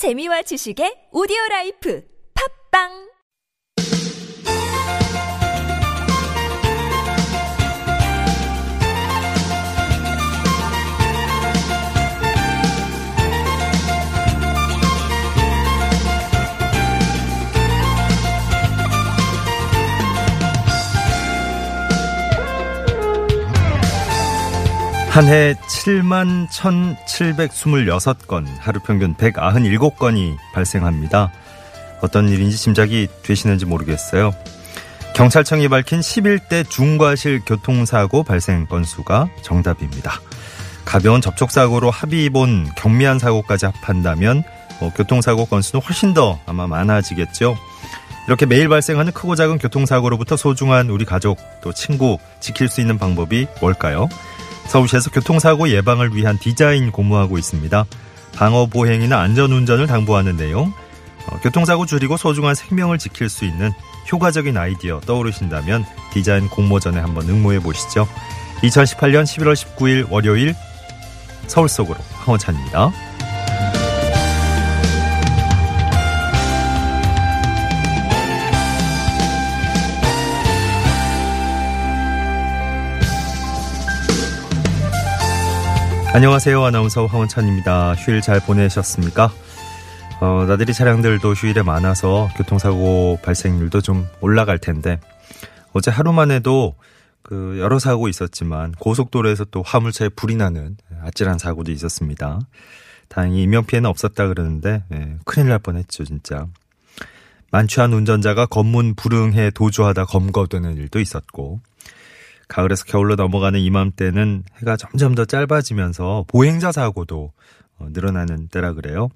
재미와 지식의 오디오 라이프. 팝빵 한 해 7만 1,726건, 하루 평균 197건이 발생합니다. 어떤 일인지 짐작이 되시는지 모르겠어요. 경찰청이 밝힌 11대 중과실 교통사고 발생 건수가 정답입니다. 가벼운 접촉사고로 합의 본 경미한 사고까지 합한다면 뭐 교통사고 건수는 훨씬 더 아마 많아지겠죠. 이렇게 매일 발생하는 크고 작은 교통사고로부터 소중한 우리 가족 또 친구 지킬 수 있는 방법이 뭘까요? 서울시에서 교통사고 예방을 위한 디자인 공모하고 있습니다. 방어 보행이나 안전 운전을 당부하는 내용, 어, 교통사고 줄이고 소중한 생명을 지킬 수 있는 효과적인 아이디어 떠오르신다면 디자인 공모전에 한번 응모해 보시죠. 2018년 11월 19일 월요일 서울 속으로 황원찬입니다. 안녕하세요. 아나운서 황원찬입니다. 휴일 잘 보내셨습니까? 어, 나들이 차량들도 휴일에 많아서 교통사고 발생률도 좀 올라갈 텐데 어제 하루만 해도 그 여러 사고 있었지만 고속도로에서 또 화물차에 불이 나는 아찔한 사고도 있었습니다. 다행히 인명 피해는 없었다 그러는데 예, 큰일 날 뻔했죠 진짜. 만취한 운전자가 검문 불응해 도주하다 검거되는 일도 있었고 가을에서 겨울로 넘어가는 이맘때는 해가 점점 더 짧아지면서 보행자 사고도 어, 늘어나는 때라 그래요.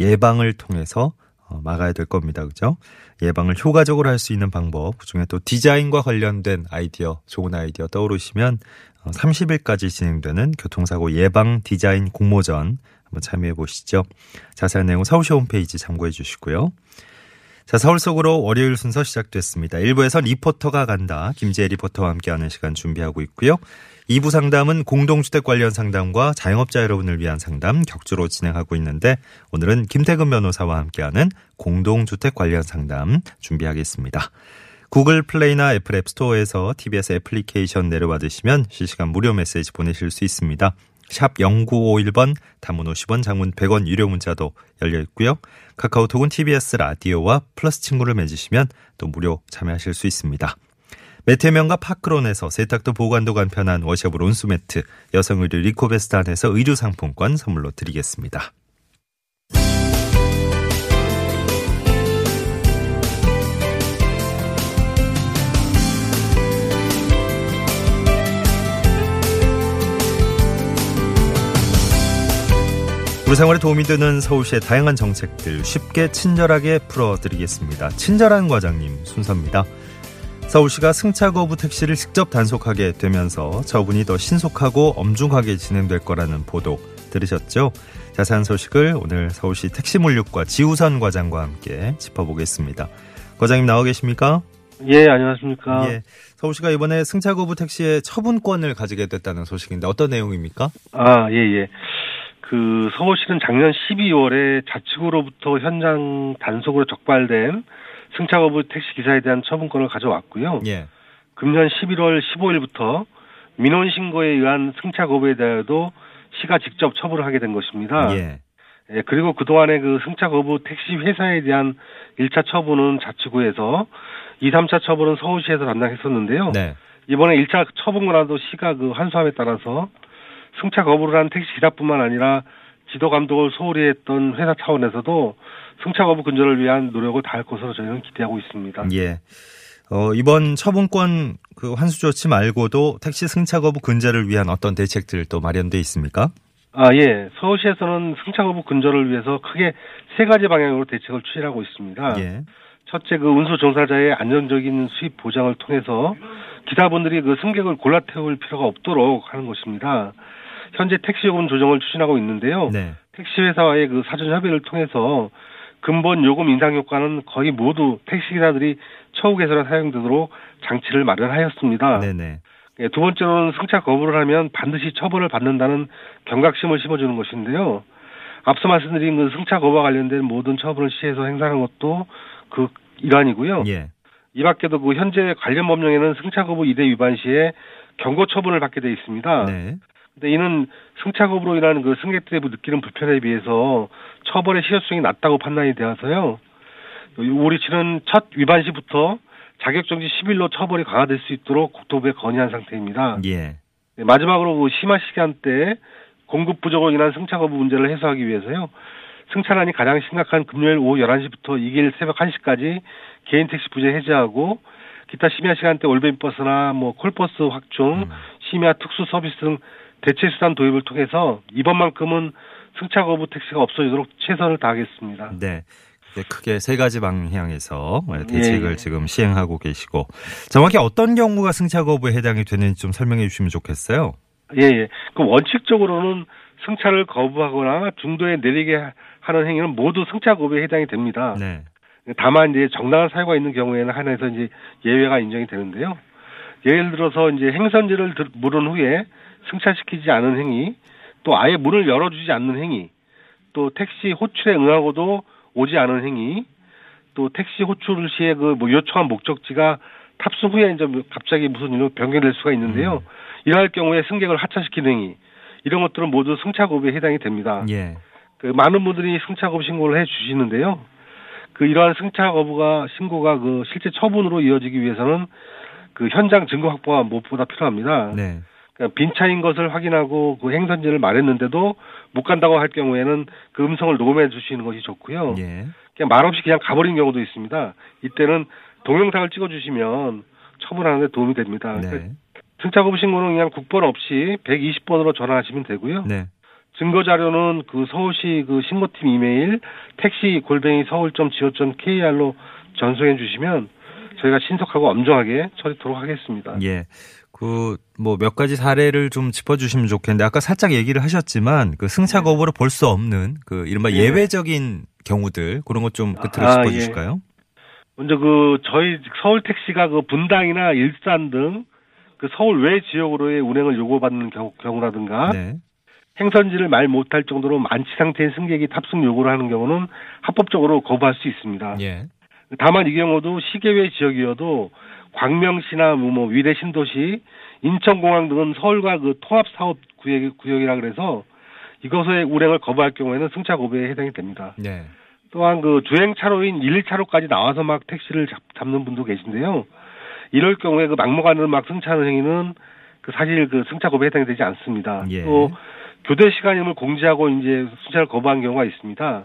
예방을 통해서 어, 막아야 될 겁니다. 그죠? 예방을 효과적으로 할 수 있는 방법, 그 중에 또 디자인과 관련된 아이디어, 좋은 아이디어 떠오르시면 30일까지 어, 진행되는 교통사고 예방 디자인 공모전 한번 참여해 보시죠. 자세한 내용 서울시 홈페이지 참고해 주시고요. 자, 서울 속으로 월요일 순서 시작됐습니다. 1부에서 리포터가 간다. 김지애 리포터와 함께하는 시간 준비하고 있고요. 2부 상담은 공동주택 관련 상담과 자영업자 여러분을 위한 상담 격주로 진행하고 있는데 오늘은 김태근 변호사와 함께하는 공동주택 관련 상담 준비하겠습니다. 구글 플레이나 애플 앱스토어에서 TBS 애플리케이션 내려받으시면 실시간 무료 메시지 보내실 수 있습니다. 샵 0951번 단문 50원 장문 100원 유료 문자도 열려 있고요. 카카오톡은 TBS 라디오와 플러스 친구를 맺으시면 또 무료 참여하실 수 있습니다. 매태명과 파크론에서 세탁도 보관도 간편한 워셔블 온수매트, 여성 의류 리코베스탄에서 의류 상품권 선물로 드리겠습니다. 우리 생활에 도움이 되는 서울시의 다양한 정책들 쉽게 친절하게 풀어드리겠습니다. 친절한 과장님 순서입니다. 서울시가 승차 거부 택시를 직접 단속하게 되면서 처분이 더 신속하고 엄중하게 진행될 거라는 보도 들으셨죠? 자세한 소식을 오늘 서울시 택시물류과 지우선 과장과 함께 짚어보겠습니다. 과장님 나와 계십니까? 예, 안녕하십니까. 예. 서울시가 이번에 승차 거부 택시의 처분권을 가지게 됐다는 소식인데 어떤 내용입니까? 아, 예, 예. 그 서울시는 작년 12월에 자치구로부터 현장 단속으로 적발된 승차 거부 택시 기사에 대한 처분권을 가져왔고요. 예. 금년 11월 15일부터 민원 신고에 의한 승차 거부에 대하여도 시가 직접 처분을 하게 된 것입니다. 예. 예, 그리고 그동안의 그 승차 거부 택시 회사에 대한 1차 처분은 자치구에서 2, 3차 처분은 서울시에서 담당했었는데요. 네. 이번에 1차 처분권라도 시가 그 환수함에 따라서 승차 거부를 한 택시 기사뿐만 아니라 지도 감독을 소홀히 했던 회사 차원에서도 승차 거부 근절을 위한 노력을 다할 것으로 저희는 기대하고 있습니다. 예. 어, 이번 처분권 그 환수 조치 말고도 택시 승차 거부 근절을 위한 어떤 대책들 또 마련돼 있습니까? 아, 예. 서울시에서는 승차 거부 근절을 위해서 크게 세 가지 방향으로 대책을 추진하고 있습니다. 예. 첫째, 그 운수 종사자의 안정적인 수입 보장을 통해서 기사분들이 그 승객을 골라 태울 필요가 없도록 하는 것입니다. 현재 택시 요금 조정을 추진하고 있는데요. 네. 택시 회사와의 그 사전 협의를 통해서 근본 요금 인상 효과는 거의 모두 택시 기사들이 처우 개선에 사용되도록 장치를 마련하였습니다. 네네. 예, 두 번째로는 승차 거부를 하면 반드시 처벌을 받는다는 경각심을 심어주는 것인데요. 앞서 말씀드린 그 승차 거부와 관련된 모든 처분을 시에서 행사하는 것도 그 일환이고요. 예. 이 밖에도 그 현재 관련 법령에는 승차 거부 이대 위반 시에 경고 처분을 받게 돼 있습니다. 네. 근데 이는 승차 거부로 인한 그 승객들의 느끼는 불편에 비해서 처벌의 실효성이 낮다고 판단이 되어서요. 우리 측은 첫 위반 시부터 자격정지 10일로 처벌이 강화될 수 있도록 국토부에 건의한 상태입니다. 예. 네, 마지막으로 그 심화 시간대 공급 부족으로 인한 승차 거부 문제를 해소하기 위해서요. 승차난이 가장 심각한 금요일 오후 11시부터 2일 새벽 1시까지 개인 택시 부재 해제하고 기타 심야 시간대 올베인 버스나 뭐 콜버스 확충, 음. 심야 특수 서비스 등 대체 수단 도입을 통해서 이번만큼은 승차 거부 택시가 없어지도록 최선을 다하겠습니다. 네. 크게 세 가지 방향에서 대책을 예. 지금 시행하고 계시고 정확히 어떤 경우가 승차 거부에 해당이 되는지 좀 설명해 주시면 좋겠어요. 예, 예. 그 원칙적으로는 승차를 거부하거나 중도에 내리게 하는 행위는 모두 승차 거부에 해당이 됩니다. 네. 다만 이제 정당한 사유가 있는 경우에는 하나에서 이제 예외가 인정이 되는데요. 예를 들어서 이제 행선지를 물은 후에 승차시키지 않은 행위, 또 아예 문을 열어주지 않는 행위, 또 택시 호출에 응하고도 오지 않은 행위, 또 택시 호출 시에 그 뭐 요청한 목적지가 탑승 후에 이제 갑자기 무슨 일로 변경될 수가 있는데요. 음. 이러할 경우에 승객을 하차시키는 행위, 이런 것들은 모두 승차 거부에 해당이 됩니다. 예. 그 많은 분들이 승차 거부 신고를 해 주시는데요. 그 이러한 승차 거부가 신고가 그 실제 처분으로 이어지기 위해서는 그 현장 증거 확보가 무엇보다 필요합니다. 네. 그러니까 빈 차인 것을 확인하고 그 행선지를 말했는데도 못 간다고 할 경우에는 그 음성을 녹음해 주시는 것이 좋고요. 예. 그냥 말없이 그냥 가버린 경우도 있습니다. 이때는 동영상을 찍어 주시면 처분하는 데 도움이 됩니다. 네. 그러니까 승차 거부 신고는 그냥 국번 없이 120번으로 전화하시면 되고요. 네. 증거 자료는 그 서울시 그 신고팀 이메일 택시 골뱅이 서울.go.kr로 전송해 주시면 저희가 신속하고 엄정하게 처리토록 하겠습니다. 예. 그 뭐 몇 가지 사례를 좀 짚어주시면 좋겠는데 아까 살짝 얘기를 하셨지만 그 승차 네. 거부를 볼수 없는 그 이른바 네. 예외적인 경우들 그런 것 좀 끝으로 아, 짚어주실까요? 예. 먼저 그 저희 서울 택시가 그 분당이나 일산 등 그 서울 외 지역으로의 운행을 요구받는 경우, 경우라든가 네. 행선지를 말 못할 정도로 만취 상태인 승객이 탑승 요구를 하는 경우는 합법적으로 거부할 수 있습니다. 예. 다만 이 경우도 시계외 지역이어도 광명시나 뭐, 뭐 위례 신도시, 인천공항 등은 서울과 그 통합 사업 구역 구역이라 그래서 이것의 운행을 거부할 경우에는 승차 거부에 해당이 됩니다. 네. 또한 그 주행 차로인 1, 2차로까지 나와서 막 택시를 잡, 는 분도 계신데요. 이럴 경우에 그 막무가내로 막 승차하는 행위는 그 사실 그 승차 거부에 해당이 되지 않습니다. 예. 또 교대 시간임을 공지하고 이제 승차를 거부한 경우가 있습니다.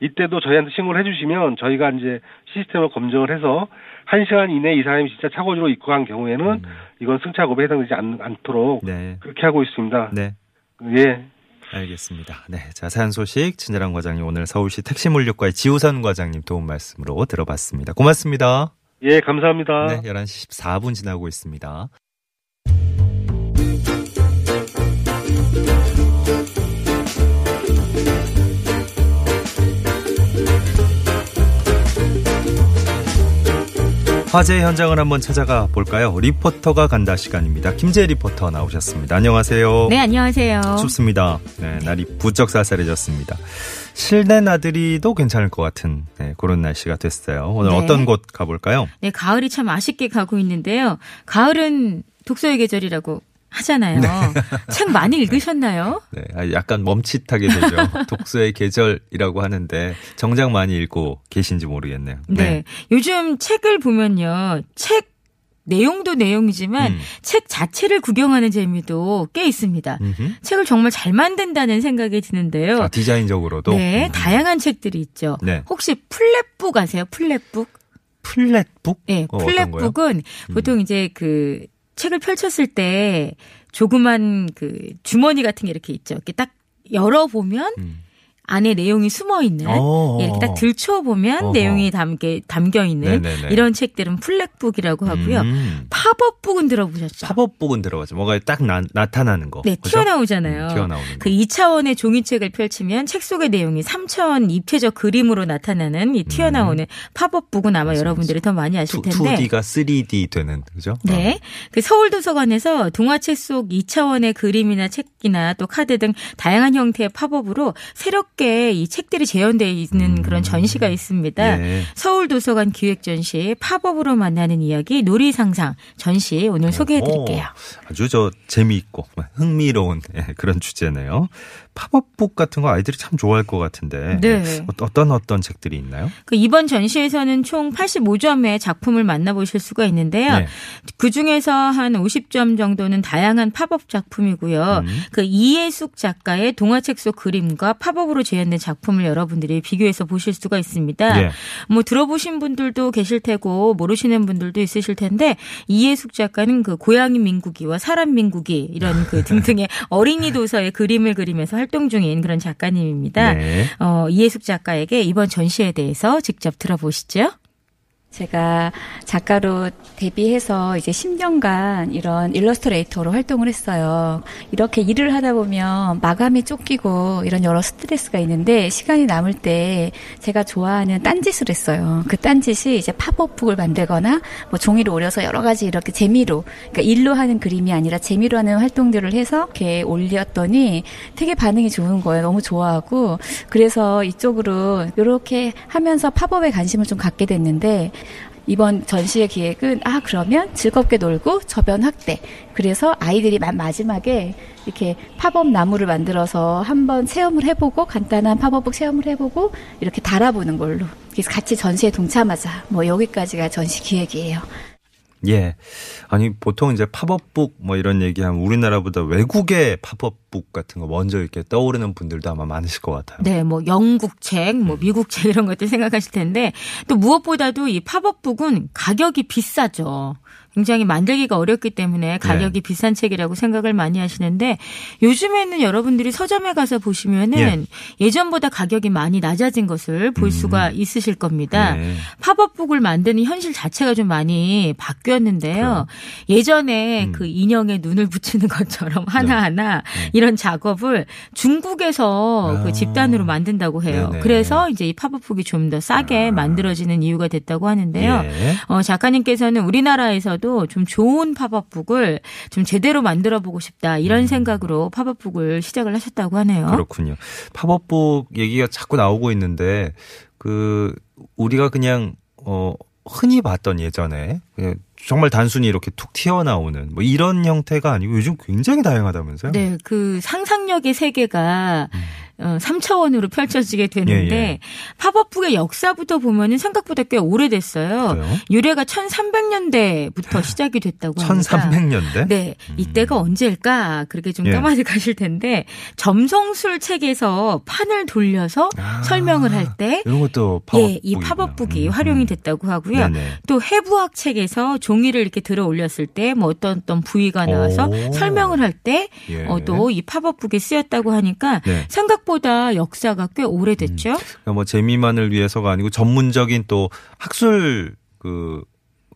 이때도 저희한테 신고를 해주시면 저희가 이제 시스템을 검증을 해서 한 시간 이내 이 사람이 진짜 차고지로 입고한 경우에는 음. 이건 승차 거부에 해당되지 않, 않도록 네. 그렇게 하고 있습니다. 네. 예. 알겠습니다. 네. 자세한 소식 친절한 과장님 오늘 서울시 택시물류과의 지우선 과장님 도움 말씀으로 들어봤습니다. 고맙습니다. 예, 감사합니다. 네, 11시 14분 지나고 있습니다. 화재 현장을 한번 찾아가 볼까요? 리포터가 간다 시간입니다. 김재 리포터 나오셨습니다. 안녕하세요. 네, 안녕하세요. 춥습니다. 네, 날이 부쩍 쌀쌀해졌습니다. 실내 나들이도 괜찮을 것 같은 네, 그런 날씨가 됐어요. 오늘 네. 어떤 곳 가볼까요? 네, 가을이 참 아쉽게 가고 있는데요. 가을은 독서의 계절이라고 하잖아요. 네. 책 많이 읽으셨나요? 네, 아, 약간 멈칫하게 되죠. 독서의 계절이라고 하는데 정작 많이 읽고 계신지 모르겠네요. 네. 네. 요즘 책을 보면요. 책 내용도 내용이지만 음. 책 자체를 구경하는 재미도 꽤 있습니다. 음흠. 책을 정말 잘 만든다는 생각이 드는데요. 아, 디자인적으로도? 네, 음. 다양한 책들이 있죠. 네. 혹시 플랩북 아세요? 플랩북? 플랩북? 네, 어, 플랩북은 음. 보통 이제 그 책을 펼쳤을 때 조그만 그 주머니 같은 게 이렇게 있죠. 이렇게 딱 열어보면 음. 안에 내용이 숨어 있는 어. 예, 이렇게 딱 들추어 보면 내용이 담게 담겨 있는 이런 책들은 플랩북이라고 하고요. 음. 팝업북은 들어보셨죠? 팝업북은 들어봤죠. 뭐가 딱 나, 타나는 거. 네, 그렇죠? 튀어나오잖아요. 음, 튀어나오는 그 2차원의 종이책을 펼치면 책 속의 내용이 3차원 입체적 그림으로 나타나는 이 튀어나오는 음. 팝업북은 아마 맞아, 여러분들이 맞아. 더 많이 아실 텐데. 2D가 3D 되는 그죠? 네. 어. 그 서울 도서관에서 동화책 속 2차원의 그림이나 책이나 또 카드 등 다양한 형태의 팝업으로 새롭 게 함께 이 책들이 재현되어 있는 음. 그런 전시가 있습니다. 예. 서울 도서관 기획 전시 팝업으로 만나는 이야기 놀이 상상 전시 오늘 소개해 드릴게요. 아주 저 재미있고 흥미로운 예, 그런 주제네요. 팝업북 같은 거 아이들이 참 좋아할 것 같은데 네. 어떤 어떤 책들이 있나요? 그 이번 전시에서는 총 85점의 작품을 만나보실 수가 있는데요. 네. 그 중에서 한 50점 정도는 다양한 팝업 작품이고요. 음. 그 이해숙 작가의 동화책 속 그림과 팝업으로 재현된 작품을 여러분들이 비교해서 보실 수가 있습니다. 네. 뭐 들어보신 분들도 계실 테고 모르시는 분들도 있으실 텐데 이해숙 작가는 그 고양이 민국이와 사람 민국이 이런 그 등등의 어린이 도서의 그림을 그리면서 활 활동 중인 그런 작가님입니다. 네. 어, 이해숙 작가에게 이번 전시에 대해서 직접 들어보시죠. 제가 작가로 데뷔해서 이제 10년간 이런 일러스트레이터로 활동을 했어요. 이렇게 일을 하다 보면 마감이 쫓기고 이런 여러 스트레스가 있는데 시간이 남을 때 제가 좋아하는 딴짓을 했어요. 그 딴짓이 이제 팝업북을 만들거나 뭐 종이를 오려서 여러 가지 이렇게 재미로 그러니까 일로 하는 그림이 아니라 재미로 하는 활동들을 해서 이렇게 올렸더니 되게 반응이 좋은 거예요. 너무 좋아하고 그래서 이쪽으로 이렇게 하면서 팝업에 관심을 좀 갖게 됐는데 이번 전시의 기획은 아 그러면 즐겁게 놀고 저변 확대. 그래서 아이들이 마지막에 이렇게 팝업 나무를 만들어서 한번 체험을 해보고 간단한 팝업북 체험을 해보고 이렇게 달아보는 걸로. 그래서 같이 전시에 동참하자. 뭐 여기까지가 전시 기획이에요. 예. 아니, 보통 이제 팝업북 뭐 이런 얘기하면 우리나라보다 외국의 팝업 북 같은 거 먼저 이렇게 떠오르는 분들도 아마 많으실 것 같아요. 네, 뭐 영국 책, 뭐 음. 미국 책 이런 것들 생각하실 텐데 또 무엇보다도 이 팝업북은 가격이 비싸죠. 굉장히 만들기가 어렵기 때문에 가격이 네. 비싼 책이라고 생각을 많이 하시는데 요즘에는 여러분들이 서점에 가서 보시면은 예. 전보다 가격이 많이 낮아진 것을 볼 음. 수가 있으실 겁니다. 네. 팝업북을 만드는 현실 자체가 좀 많이 바뀌었는데요. 그래요. 예전에 음. 그 인형에 눈을 붙이는 것처럼 하나하나 네. 이런 작업을 중국에서 아. 그 집단으로 만든다고 해요. 네네. 그래서 이제 이 팝업북이 좀 더 싸게 아. 만들어지는 이유가 됐다고 하는데요. 예. 어, 작가님께서는 우리나라에서도 좀 좋은 팝업북을 좀 제대로 만들어 보고 싶다 이런 음. 생각으로 팝업북을 시작을 하셨다고 하네요. 그렇군요. 팝업북 얘기가 자꾸 나오고 있는데 그 우리가 그냥 어 흔히 봤던 예전에 그냥 정말 단순히 이렇게 툭 튀어나오는 뭐 이런 형태가 아니고 요즘 굉장히 다양하다면서요? 네, 그 상상력의 세계가 음. 어, 3차원으로 펼쳐지게 되는데 예, 예. 팝업북의 역사부터 보면은 생각보다 꽤 오래됐어요. 그래요? 유래가 1300년대부터 시작이 됐다고 합니다. 1300년대? 네. 음. 이때가 언제일까? 그렇게 좀 예. 까마득 하실 텐데 점성술 책에서 판을 돌려서 아, 설명을 할 때 이런 것도 팝업북 예, 이 팝업북이 음. 활용이 됐다고 하고요. 네네. 또 해부학 책에서 종이를 이렇게 들어 올렸을 때 뭐 어떤 어떤 부위가 나와서 오. 설명을 할 때 또이 예. 어, 팝업북이 쓰였다고 하니까 네. 생각 생각보다 역사가 꽤 오래됐죠. 음. 그러니까 뭐 재미만을 위해서가 아니고 전문적인 또 학술 그,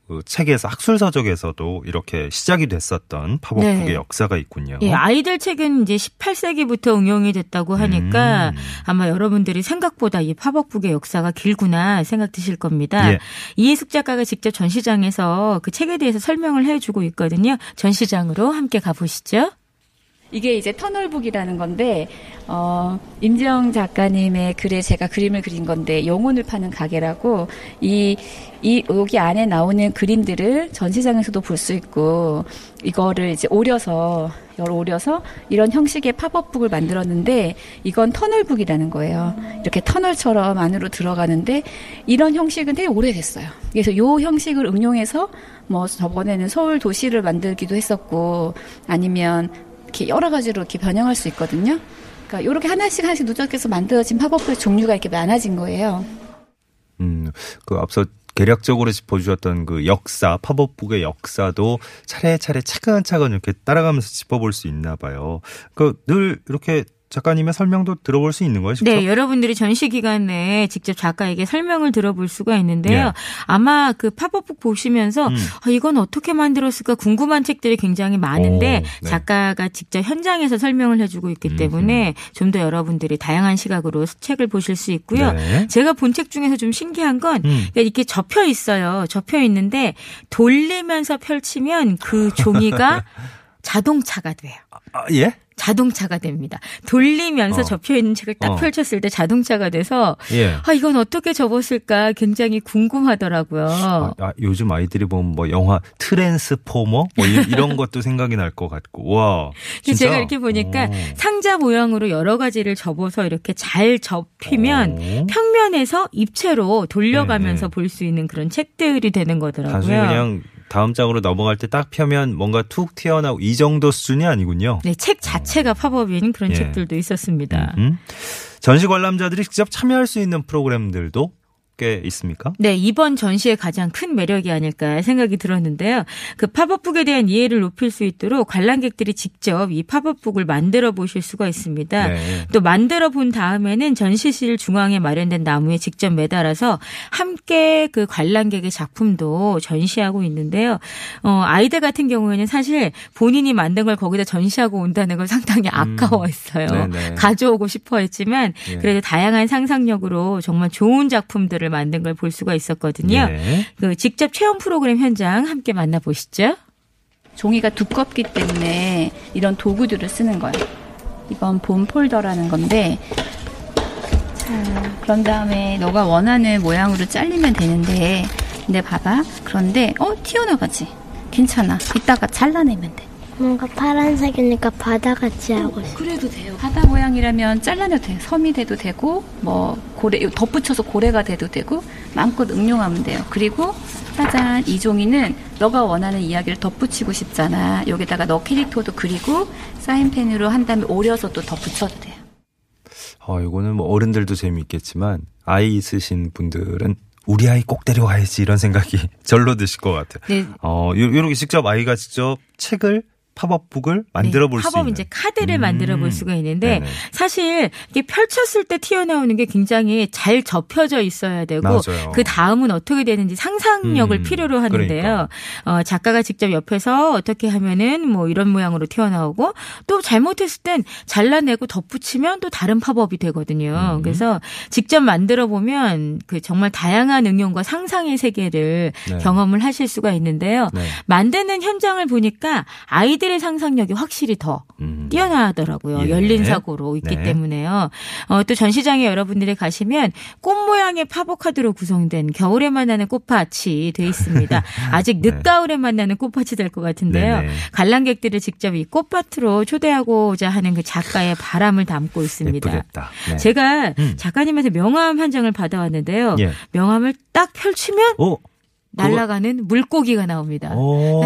그 책에서 학술 서적에서도 이렇게 시작이 됐었던 팝업북의 네. 역사가 있군요. 예, 아이들 책은 이제 18세기부터 응용이 됐다고 하니까 음. 아마 여러분들이 생각보다 이 팝업북의 역사가 길구나 생각 드실 겁니다. 예. 이해숙 작가가 직접 전시장에서 그 책에 대해서 설명을 해주고 있거든요. 전시장으로 함께 가보시죠. 이게 이제 터널북이라는 건데 어, 임지영 작가님의 글에 제가 그림을 그린 건데 영혼을 파는 가게라고 이, 이 여기 안에 나오는 그림들을 전시장에서도 볼 수 있고 이거를 이제 오려서 여러 오려서 이런 형식의 팝업북을 만들었는데 이건 터널북이라는 거예요. 이렇게 터널처럼 안으로 들어가는데 이런 형식은 되게 오래됐어요. 그래서 요 형식을 응용해서 뭐 저번에는 서울 도시를 만들기도 했었고 아니면 이렇게 여러 가지로 이렇게 변형할 수 있거든요. 그러니까 이렇게 하나씩 하나씩 누적해서 만들어진 팝업의 종류가 이렇게 많아진 거예요. 음, 그 앞서 개략적으로 짚어주셨던 그 역사, 팝업북의 역사도 차례차례 차근차근 이렇게 따라가면서 짚어볼 수 있나 봐요. 그늘 이렇게 작가님의 설명도 들어볼 수 있는 거예요, 직접? 네, 여러분들이 전시 기간에 직접 작가에게 설명을 들어볼 수가 있는데요. 네. 아마 그 팝업북 보시면서 음. 아, 이건 어떻게 만들었을까 궁금한 책들이 굉장히 많은데 오, 네. 작가가 직접 현장에서 설명을 해주고 있기 때문에 좀 더 여러분들이 다양한 시각으로 책을 보실 수 있고요. 네. 제가 본 책 중에서 좀 신기한 건 음. 이렇게 접혀 있어요. 접혀 있는데 돌리면서 펼치면 그 종이가 자동차가 돼요. 아, 예? 자동차가 됩니다. 돌리면서 어. 접혀 있는 책을 딱 어. 펼쳤을 때 자동차가 돼서 예. 아 이건 어떻게 접었을까 굉장히 궁금하더라고요. 아, 아, 요즘 아이들이 보면 뭐 영화 트랜스포머 뭐 이 런 것도 생각이 날 것 같고 와. 진짜? 제가 이렇게 보니까 오. 상자 모양으로 여러 가지를 접어서 이렇게 잘 접히면 오. 평면에서 입체로 돌려가면서 네, 네. 볼수 있는 그런 책들이 되는 거더라고요. 단순히 그냥 다음 장으로 넘어갈 때 딱 펴면 뭔가 툭 튀어나오고 이 정도 수준이 아니군요. 네, 책 자체가 팝업인 그런 예. 책들도 있었습니다. 음 전시 관람자들이 직접 참여할 수 있는 프로그램들도 게 있습니까? 네, 이번 전시의 가장 큰 매력이 아닐까 생각이 들었는데요. 그 팝업북에 대한 이해를 높일 수 있도록 관람객들이 직접 이 팝업북을 만들어 보실 수가 있습니다. 네. 또 만들어 본 다음에는 전시실 중앙에 마련된 나무에 직접 매달아서 함께 그 관람객의 작품도 전시하고 있는데요. 어, 아이들 같은 경우에는 사실 본인이 만든 걸 거기다 전시하고 온다는 걸 상당히 음. 아까워했어요. 음. 가져오고 싶어 했지만 네. 그래도 다양한 상상력으로 정말 좋은 작품들을 만든 걸 볼 수가 있었거든요. 네. 그 직접 체험 프로그램 현장 함께 만나보시죠. 종이가 두껍기 때문에 이런 도구들을 쓰는 거예요. 이번 본 폴더라는 건데 자, 그런 다음에 너가 원하는 모양으로 잘리면 되는데 근데 봐봐. 그런데 어 튀어나가지. 괜찮아. 이따가 잘라내면 돼. 뭔가 파란색이니까 바다 같이 하고 싶어. 그래도 돼요. 바다 모양이라면 잘라내도 돼요. 섬이 돼도 되고 뭐 고래 덧붙여서 고래가 돼도 되고 마음껏 응용하면 돼요. 그리고 짜잔 이 종이는 너가 원하는 이야기를 덧붙이고 싶잖아. 여기다가 너 캐릭터도 그리고 사인펜으로 한 다음에 오려서 또 덧붙여도 돼요. 어, 이거는 뭐 어른들도 재미있겠지만 아이 있으신 분들은 우리 아이 꼭 데려와야지 이런 생각이 절로 드실 것 같아요. 네. 어, 요렇게 직접 아이가 직접 책을 팝업북을 만들어 볼수 네, 팝업 있는. 이제 카드를 음. 만들어 볼 수가 있는데 네네. 사실 이게 펼쳤을 때 튀어나오는 게 굉장히 잘 접혀져 있어야 되고 맞아요. 그 다음은 어떻게 되는지 상상력을 음. 필요로 하는데요. 그러니까. 어, 작가가 직접 옆에서 어떻게 하면은 뭐 이런 모양으로 튀어나오고 또 잘못했을 땐 잘라내고 덧붙이면 또 다른 팝업이 되거든요. 음. 그래서 직접 만들어 보면 그 정말 다양한 응용과 상상의 세계를 네. 경험을 하실 수가 있는데요. 네. 만드는 현장을 보니까 아이들 아이들의 상상력이 확실히 더 음. 뛰어나더라고요. 예. 열린 사고로 있기 네. 때문에요. 어, 또 전시장에 여러분들이 가시면 꽃 모양의 팝업 카드로 구성된 겨울에 만나는 꽃밭이 돼 있습니다. 아직 네. 늦가을에 만나는 꽃밭이 될 것 같은데요. 네네. 관람객들을 직접 이 꽃밭으로 초대하고자 하는 그 작가의 바람을 담고 있습니다. 네. 제가 음. 작가님한테 명함 한 장을 받아왔는데요. 예. 명함을 딱 펼치면 오. 날아가는 물고기가 나옵니다.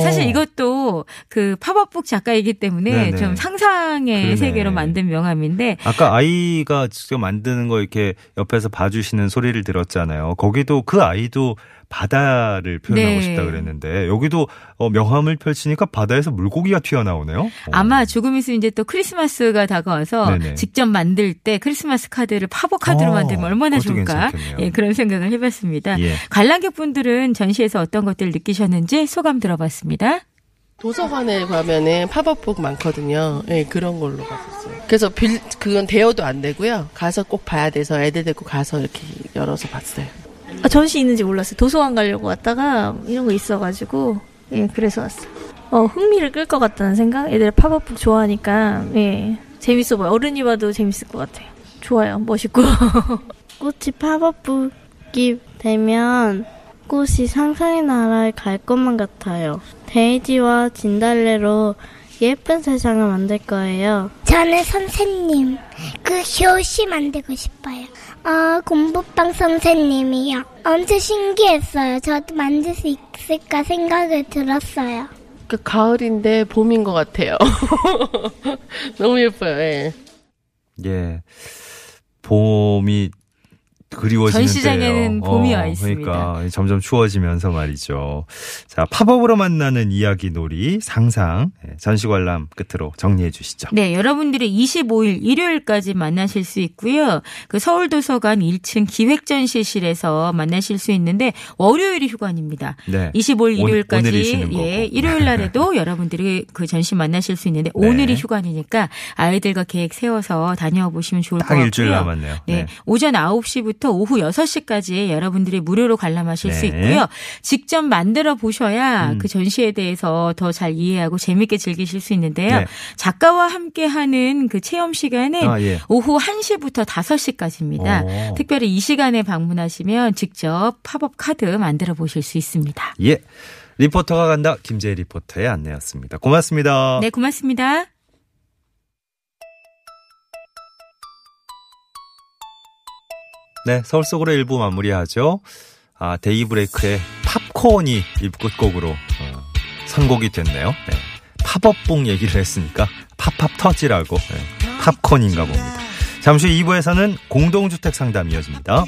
사실 이것도 그 팝업북 작가이기 때문에 네네. 좀 상상의 그러네. 세계로 만든 명함인데 아까 아이가 직접 만드는 거 이렇게 옆에서 봐주시는 소리를 들었잖아요. 거기도 그 아이도 바다를 표현하고 네. 싶다 그랬는데 여기도 어, 명함을 펼치니까 바다에서 물고기가 튀어나오네요. 아마 조금 있으면 이제 또 크리스마스가 다가와서 네네. 직접 만들 때 크리스마스 카드를 팝업 카드로 어, 만들면 얼마나 좋을까? 예, 그런 생각을 해봤습니다. 예. 관람객분들은 전시에서 어떤 것들 느끼셨는지 소감 들어봤습니다. 도서관에 가면은 팝업북 많거든요. 예, 네, 그런 걸로 봤었어요. 그래서 빌, 그건 대여도 안 되고요. 가서 꼭 봐야 돼서 애들 데리고 가서 이렇게 열어서 봤어요. 아, 전시 있는지 몰랐어요. 도서관 가려고 왔다가 이런 거 있어가지고 예 그래서 왔어요. 어 흥미를 끌 것 같다는 생각. 애들 팝업북 좋아하니까 예 재밌어 보여. 어른이 봐도 재밌을 것 같아요. 좋아요. 멋있고. 꽃이 팝업북이 되면 꽃이 상상의 나라에 갈 것만 같아요. 데이지와 진달래로 예쁜 세상을 만들 거예요. 저는 선생님, 그 효시 만들고 싶어요. 아, 공부방 선생님이요. 엄청 신기했어요. 저도 만들 수 있을까 생각을 들었어요. 그 가을인데 봄인 것 같아요. 너무 예뻐요. 예. 예. 봄이 그리워지는 전시장에는. 봄이 어, 와 있습니다. 그러니까 점점 추워지면서 말이죠. 자, 팝업으로 만나는 이야기 놀이 상상 예, 전시 관람 끝으로 정리해 주시죠. 네, 여러분들이 25일 일요일까지 만나실 수 있고요. 그 서울도서관 1층 기획전시실에서 만나실 수 있는데 월요일이 휴관입니다. 네. 25일 일요일까지 예, 일요일 날에도 여러분들이 그 전시 만나실 수 있는데 네. 오늘이 휴관이니까 아이들과 계획 세워서 다녀와 보시면 좋을 것 같고요. 일주일 남았네요. 네. 네. 오전 9시부터 10시부터 오후 6시까지 여러분들이 무료로 관람하실 네. 수 있고요. 직접 만들어 보셔야 음. 그 전시에 대해서 더 잘 이해하고 재밌게 즐기실 수 있는데요. 네. 작가와 함께 하는 그 체험 시간은 아, 예. 오후 1시부터 5시까지입니다. 오. 특별히 이 시간에 방문하시면 직접 팝업 카드 만들어 보실 수 있습니다. 예. 리포터가 간다 김지애 리포터의 안내였습니다. 고맙습니다. 네, 고맙습니다. 네, 서울 속으로 일부 마무리하죠. 아, 데이브레이크의 팝콘이 입끝곡으로 어, 선곡이 됐네요. 네. 팝업봉 얘기를 했으니까 팝팝 터지라고 네. 팝콘인가 봅니다. 잠시 후 2부에서는 공동주택 상담 이어집니다.